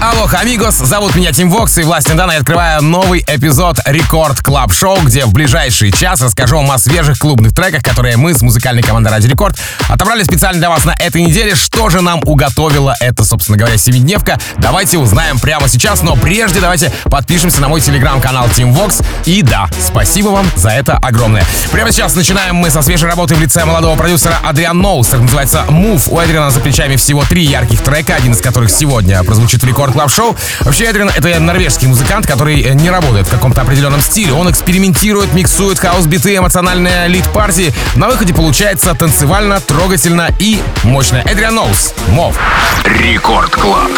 Алло, амигос, зовут меня Тим Вокс, и власть недавно я открываю новый эпизод Record Club Show, где в ближайший час расскажу вам о свежих клубных треках, которые мы с музыкальной командой Радио Рекорд отобрали специально для вас на этой неделе. Что же нам уготовила эта, собственно говоря, семидневка? Давайте узнаем прямо сейчас, но прежде давайте подпишемся на мой телеграм-канал Tim Vox. И да, спасибо вам за это огромное. Прямо сейчас начинаем мы со свежей работы в лице молодого продюсера Адриан Ноус. Это называется Move. У Адриана за плечами всего три ярких трека, один из которых сегодня прозвучит в Record Club Show. Вообще, Эдрин — это норвежский музыкант, который э, не работает в каком-то определенном стиле. Он экспериментирует, миксует хаус-биты, эмоциональные лид-партии. На выходе получается танцевально, трогательно и мощно. Эдриан Ноус. Move. Record Club.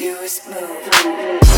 Do is move.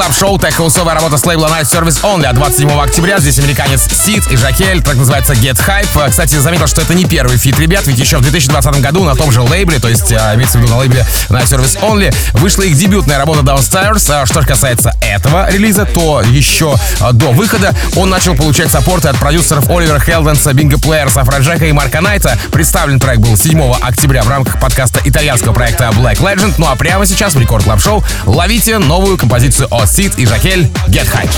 Club Show, тех-хаусовая работа с лейбла Night Service Only от 27 октября. Здесь американец Сид и Жакель, так называется Get Hype. Кстати, заметил, что это не первый фит ребят, ведь еще в 2020 году на том же лейбле, то есть а, имеется в виду на лейбле Night Service Only, вышла их дебютная работа Downstairs. А Что же касается этого релиза, то еще до выхода он начал получать саппорты от продюсеров Оливера Хелденса, Bingo Players, Афроджека и Марка Найта. Представлен трек был 7 октября в рамках подкаста итальянского проекта Black Legend. Ну а прямо сейчас в Record Club Show ловите новую композицию от Сид и Жакель Get Hype.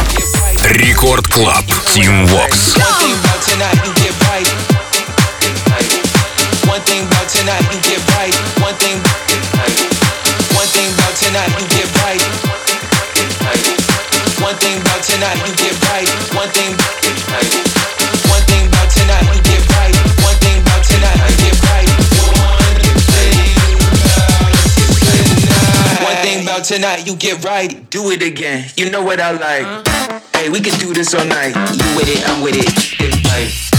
Рекорд Клаб. Team Vox. One thing about tonight, you get right. One thing about tonight, you get right. One thing. One thing about tonight, you get right. One thing about tonight, you get right. One thing. About tonight, you get right. Do it again. You know what I like. Uh-huh. Hey, we can do this all night. You with it, I'm with it. It's.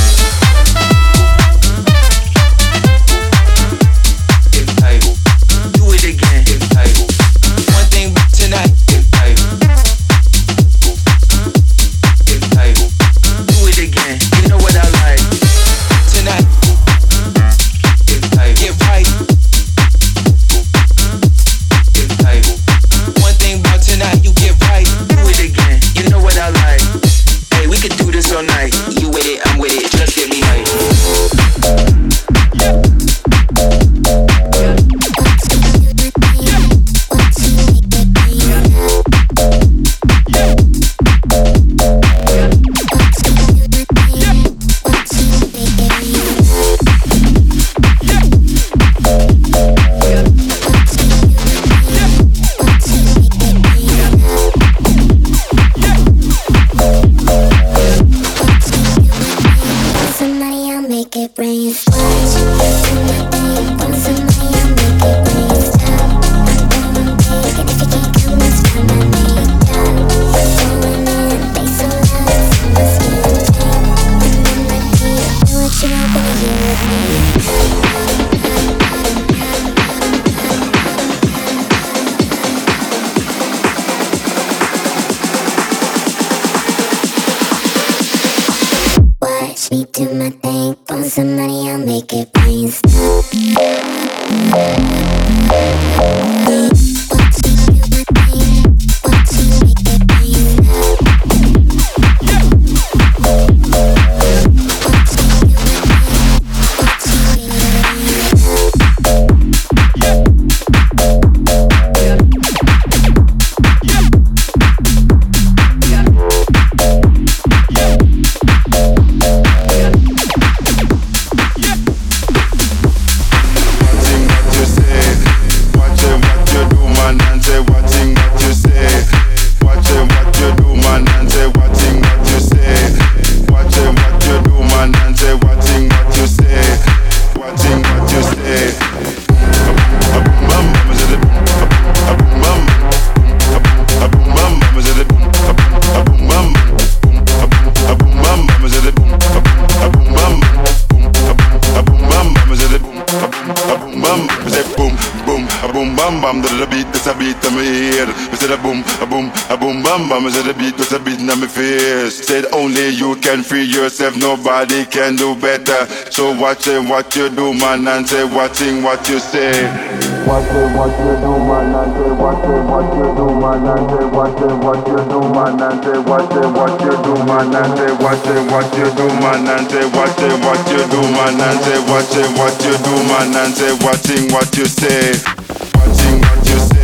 Beat, in my ear. We say a boom, a boom, a boom bam bam. We say the beat, that's a beat in my face. Said only you can free yourself, nobody can do better. So watching what you do, man, and say watching what you say. Watching what you do, man, and say watching what you do, man, and say watching what you do, man, and say watching what you do, man, and say watching what you do, man, and say watching what you do, man, and say watching what you do, man, and say watching what you say.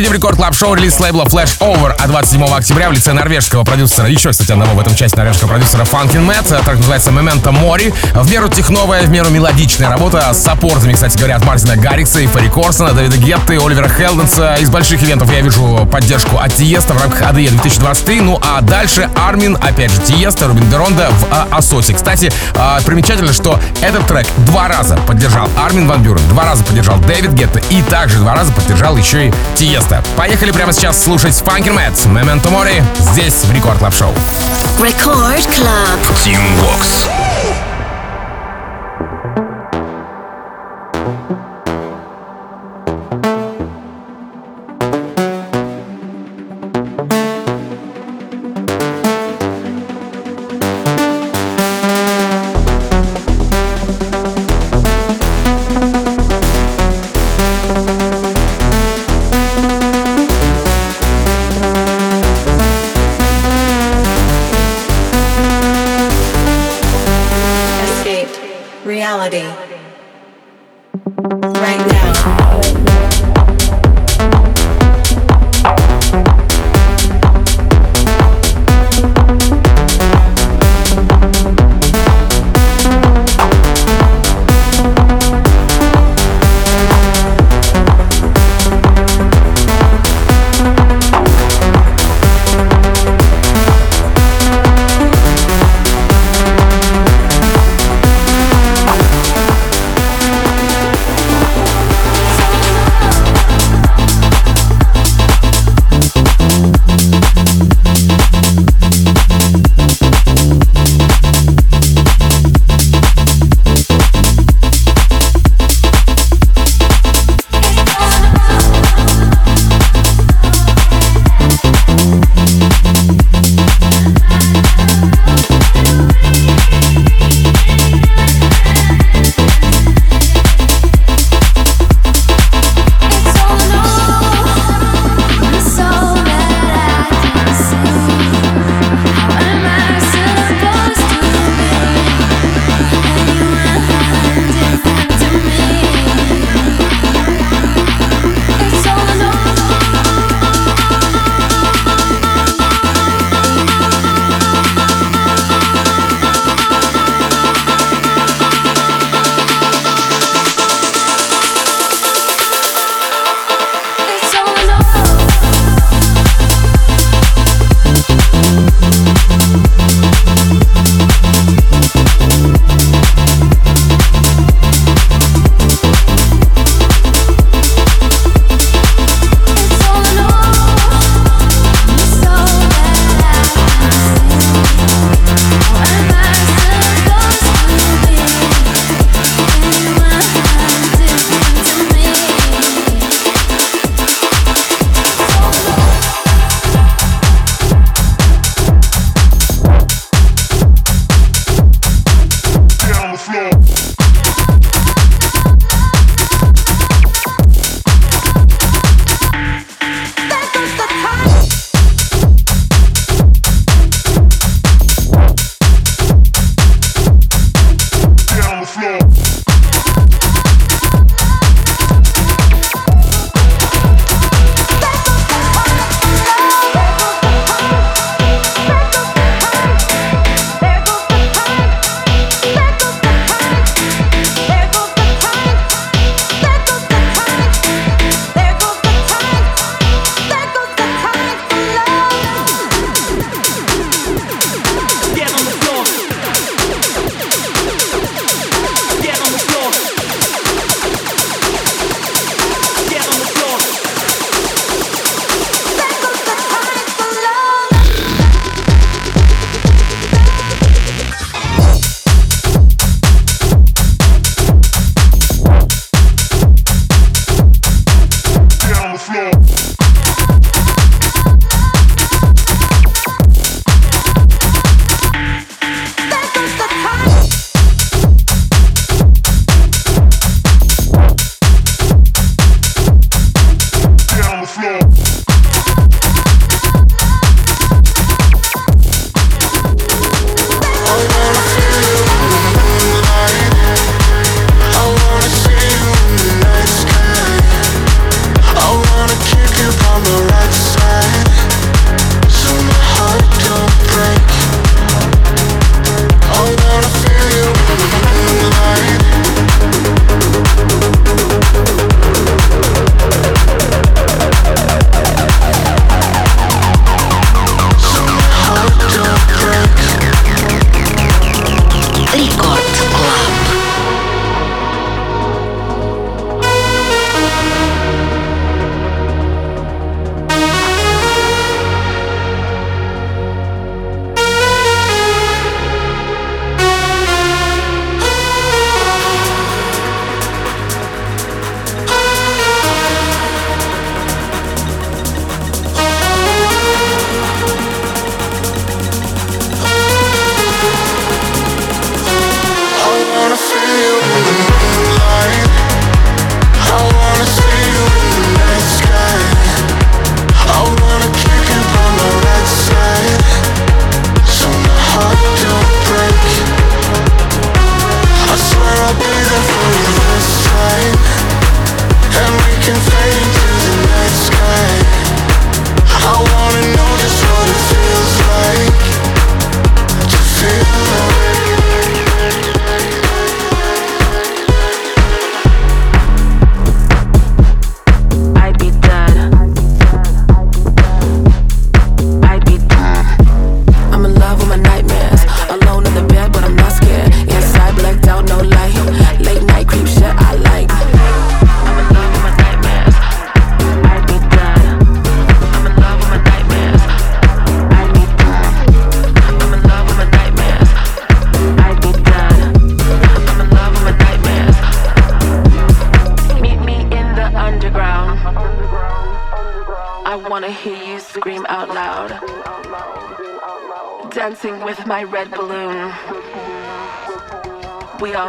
очереди в рекорд клаб шоу релиз лейбла Flash Over от 27 октября в лице норвежского продюсера, еще, кстати, одного в этом части норвежского продюсера Funkin' Matt. Трек называется Memento Mori. В меру техновая, в меру мелодичная работа с саппортами, кстати говоря, от Мартина Гаррикса и Ферри Корсона, Дэвида Гетты, Оливера Хелденса. Из больших ивентов я вижу поддержку от Тиеста в рамках ADE 2023. Ну а дальше Армин, опять же, Тиеста, Рубин Деронда в Асосе. Кстати, а, примечательно, что этот трек два раза поддержал Армин Ван Бюрен, два раза поддержал Дэвид Гетта и также два раза поддержал еще и Тиеста. Поехали прямо сейчас слушать Funkin' Matt, Memento Mori, здесь в Record Club Show. Record Club. Tim Vox.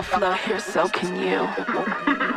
love, love, here so can you.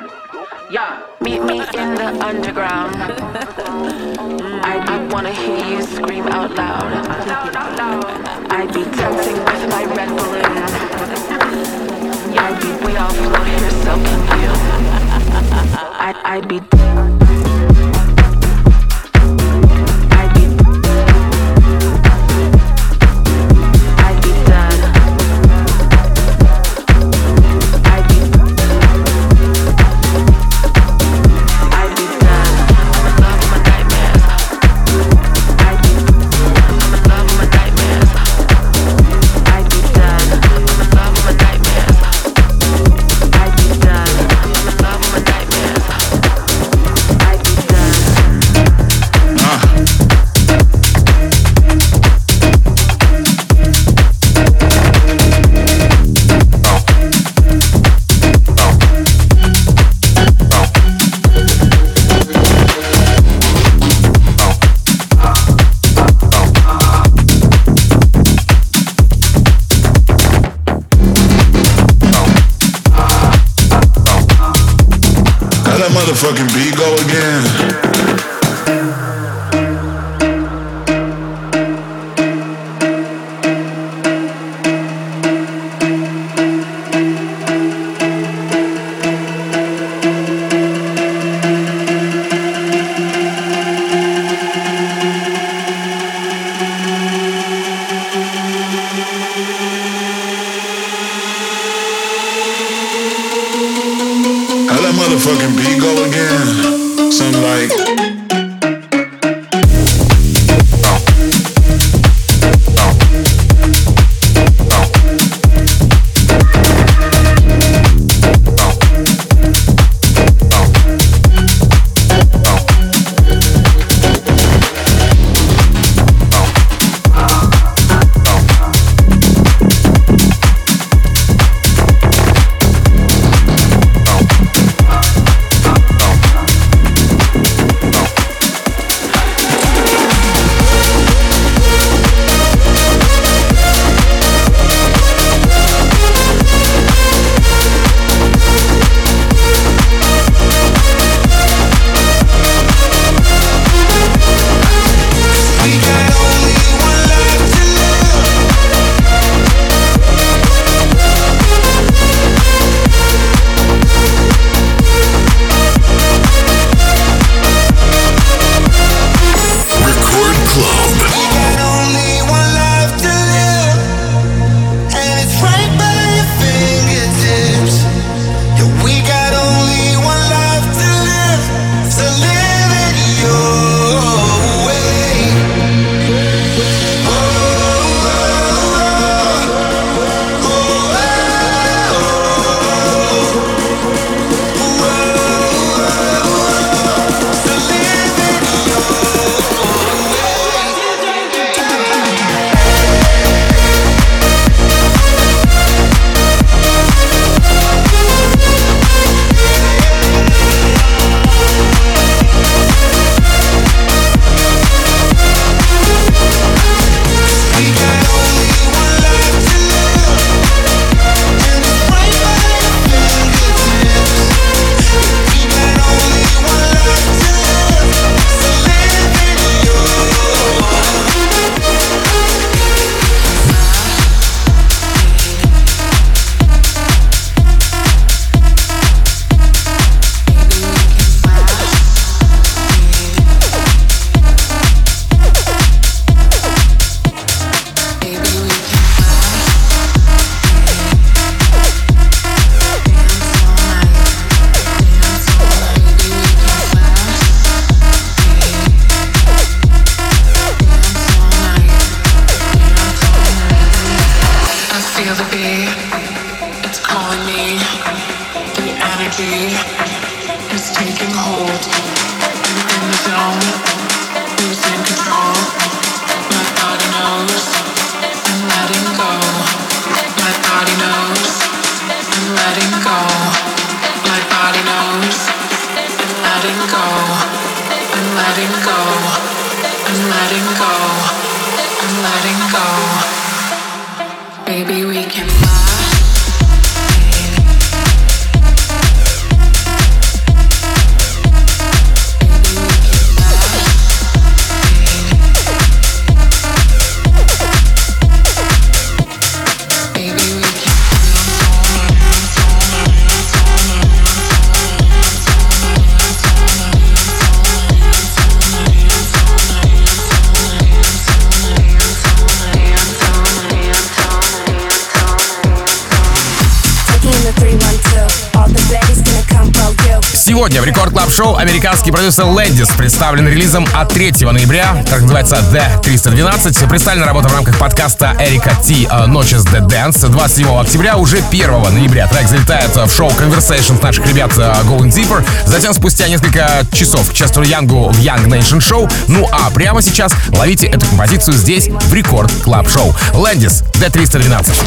Шоу американский продюсер Лэндис представлен релизом от 3 ноября, так называется The 312. Представлена работа в рамках подкаста Эрика Ти Ночес The Dance. 27 октября, уже 1 ноября трек залетает в шоу Conversations наших ребят Going Deeper. Затем спустя несколько часов к Честеру Янгу в Young Nation Show. Ну а прямо сейчас ловите эту композицию здесь в Record Club Show. Лэндис The 312.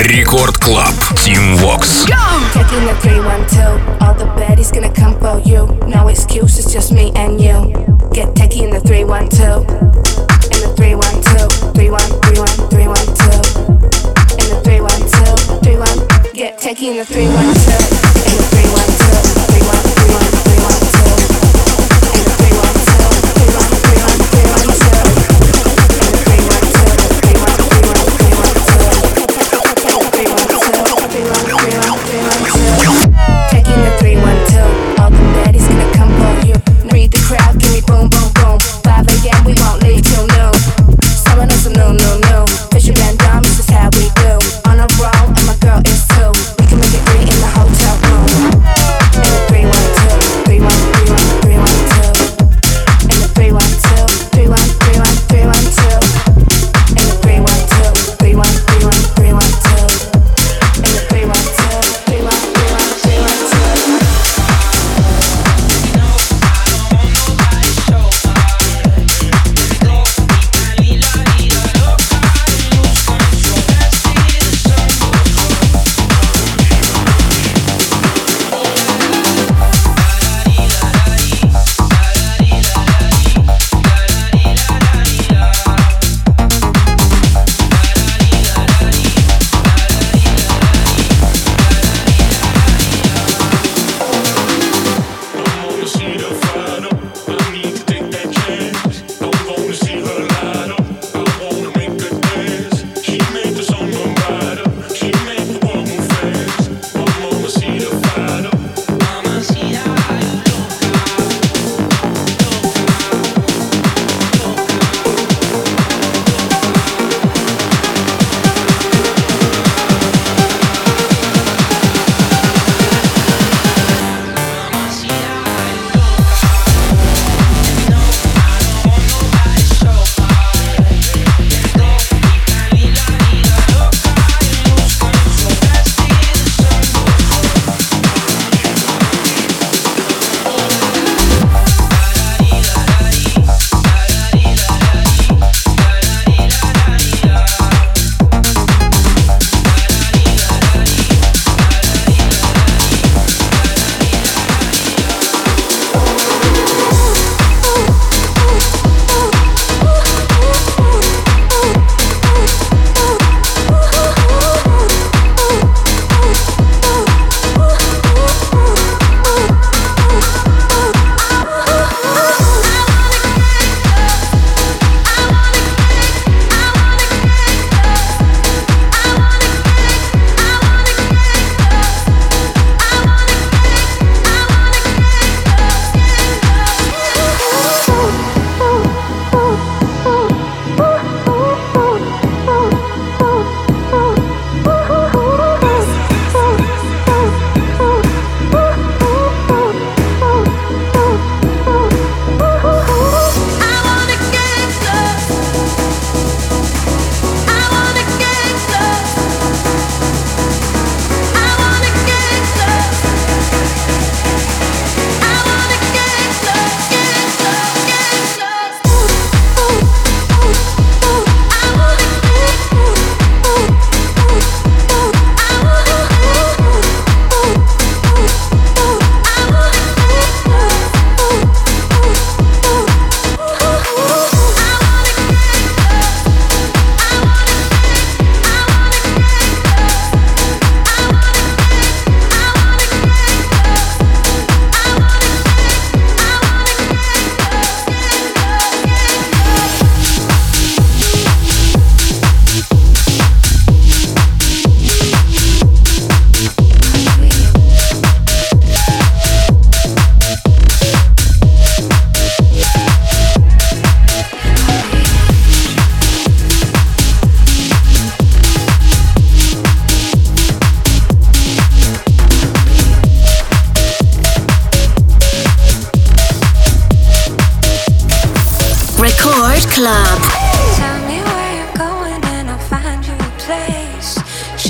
Record Club. Tim Vox. Taking the 312, all the baddies gonna come for you. No excuse, it's just me and you. Get techie in the 312. In the 312, 31, 31, 312. In the 312, 31. Get techie in the 312.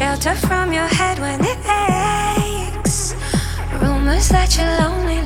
Shelter from your head when it aches. Rumors that you're lonely,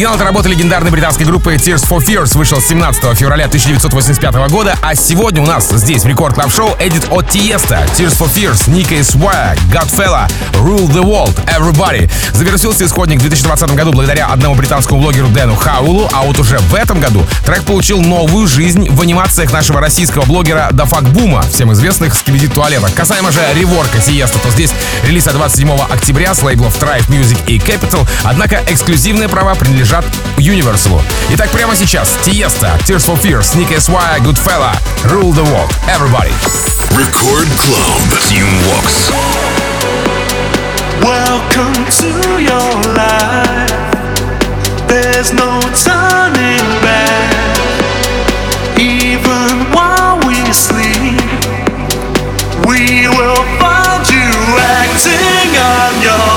Оригинал этой работы легендарной британской группы Tears for Fears вышел 17 февраля 1985 года, а сегодня у нас здесь в Рекорд Клаб Шоу эдит от Тиеста, Tears for Fears, Nика и Swag, Godfella, Rule the World, Everybody. Завершился исходник в 2020 году благодаря одному британскому блогеру Дэну Хаулу, а вот уже в этом году трек получил новую жизнь в анимациях нашего российского блогера Дафак Бума, всем известных Скибиди Туалета. Касаемо же реворка Тиеста, то здесь релиз от 27 октября с лейблов Thrive Music и Capital, однако эксклюзивные права принадлежат Universal. Итак, прямо сейчас Тиеста, Tears for Fears, Nick S.Y., Goodfella, Rule the World, Everybody. Record Club. Team Vox. Welcome to your life. There's no turning back. Even while we sleep, we will find you acting on your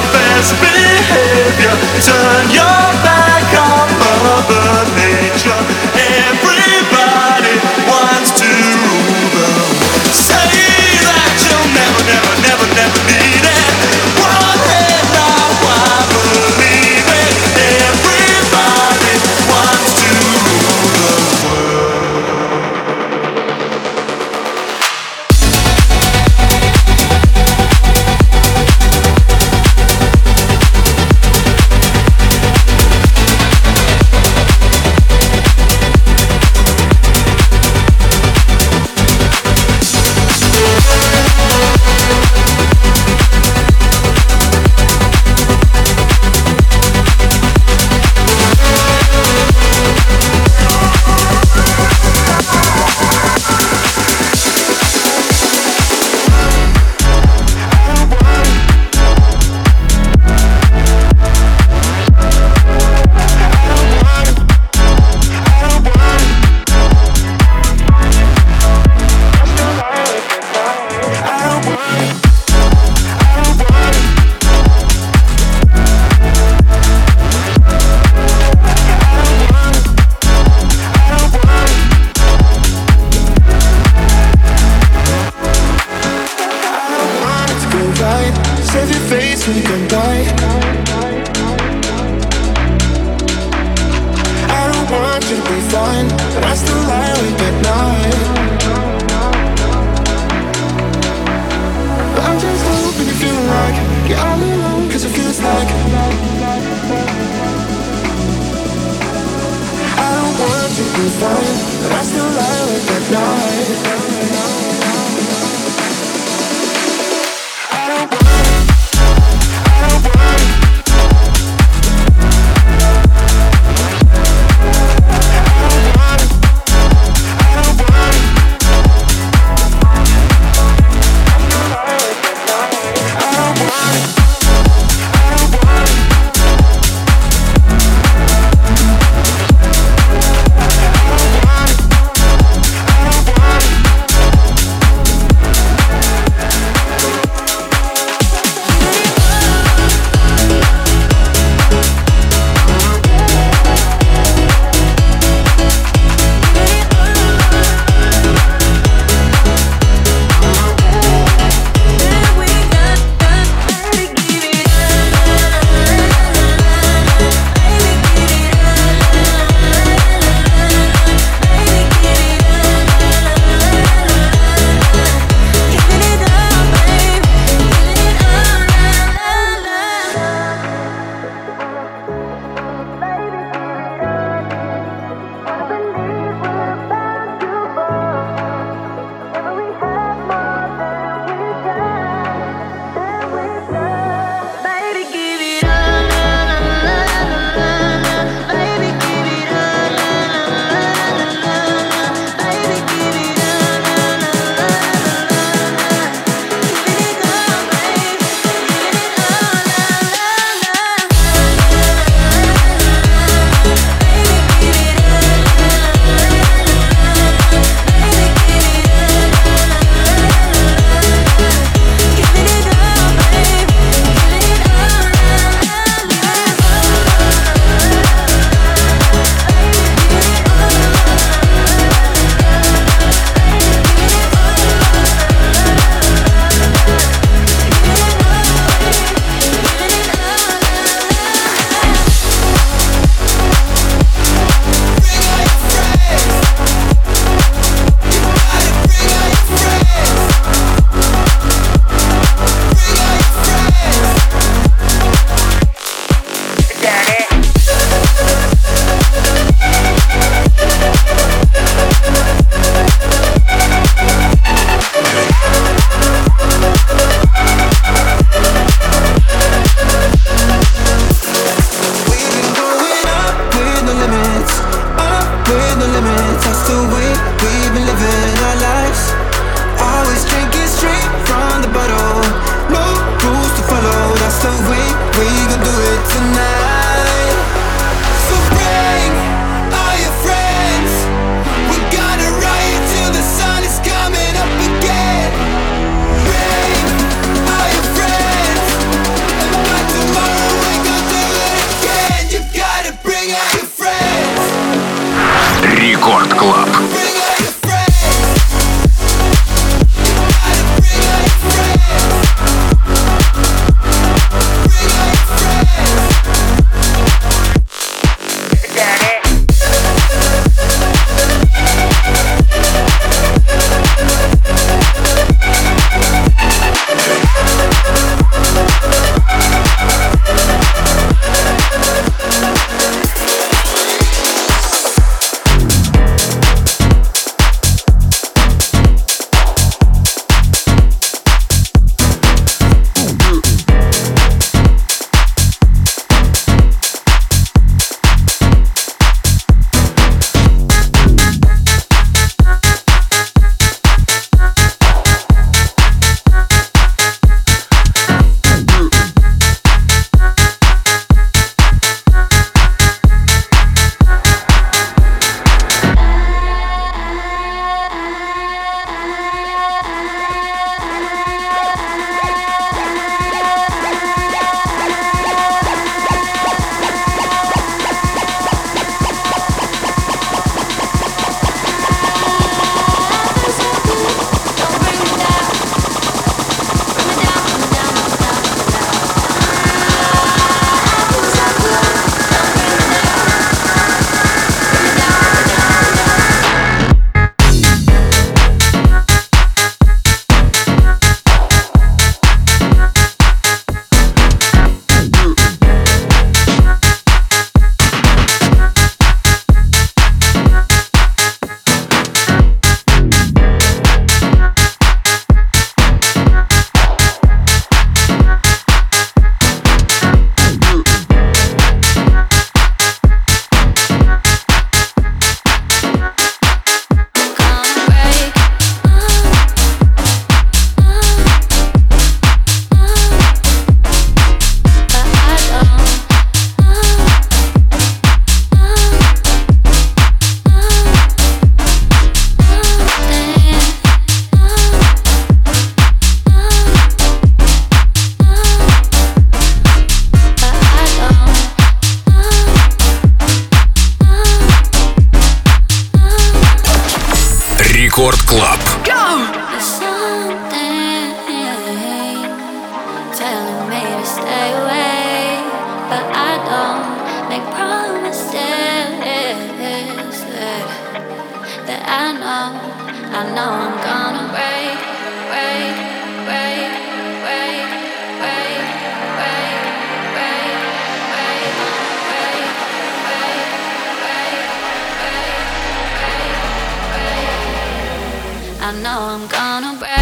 I know I'm gonna break.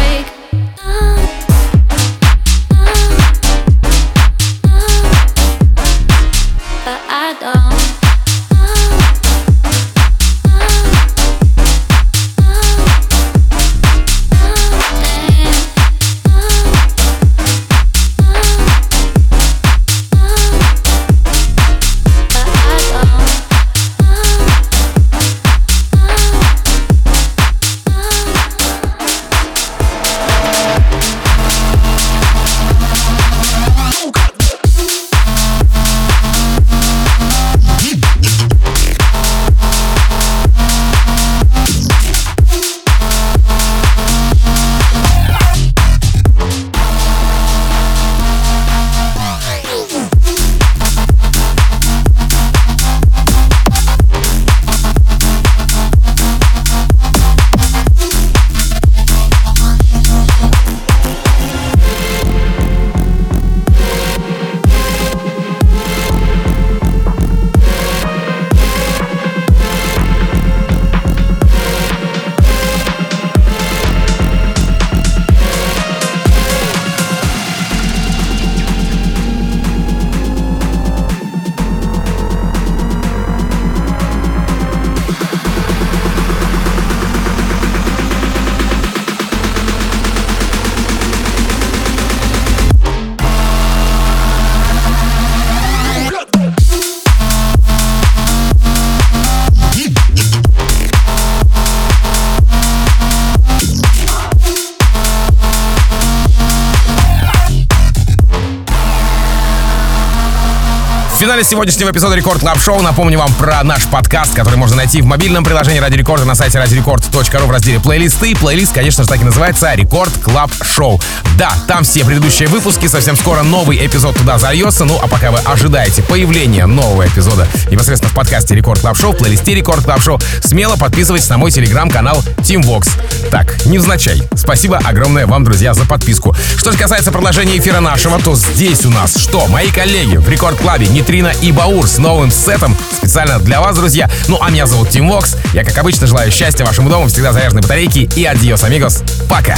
Финале сегодняшнего эпизода Record Club Show напомню вам про наш подкаст, который можно найти в мобильном приложении Радио Рекорд на сайте радиорекорд.ру в разделе плейлисты. Плейлист, конечно же, так и называется Record Club Show. Да, там все предыдущие выпуски, совсем скоро новый эпизод туда зальется. Ну, а пока вы ожидаете появления нового эпизода непосредственно в подкасте Record Club Show, в плейлисте Record Club Show, смело подписывайтесь на мой телеграм-канал Tim Vox. Так, невзначай. Спасибо огромное вам, друзья, за подписку. Что же касается продолжения эфира нашего, то здесь у нас что? Мои коллеги в Record Club е Нейтрино и Баур с новым сетом специально для вас, друзья. Ну, а меня зовут Тим Вокс. Я, как обычно, желаю счастья вашему дому, всегда заряженной батарейки и адьос, амигос. Пока.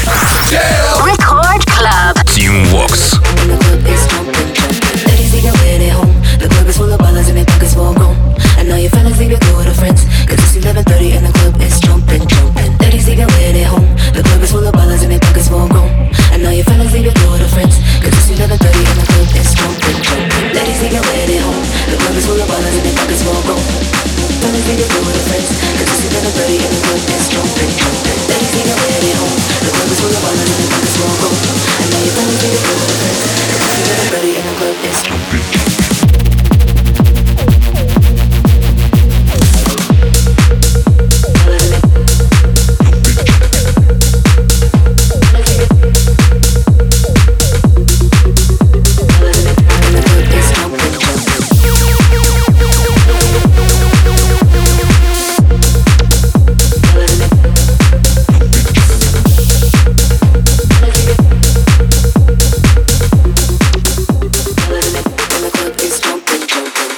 At home. The club is full of ballers and their pockets full grown. I know your fellas leave your girl with her friends. Cause it's 11.30 and the club is jumping, jumping. Ladies, leave your weird at home. The club is full of ballers and their pockets full grown. I know your fellas leave your girl with her friends. Cause it's 11.30 and the club Pockets full of dollars and your pockets full of gold. Twenty feet of blue with a fence, cause this is gonna pretty and the good is strong, big, strong. Thirty feet away at home, the pockets full of dollars and your pockets full of gold. And now you're twenty feet of blue.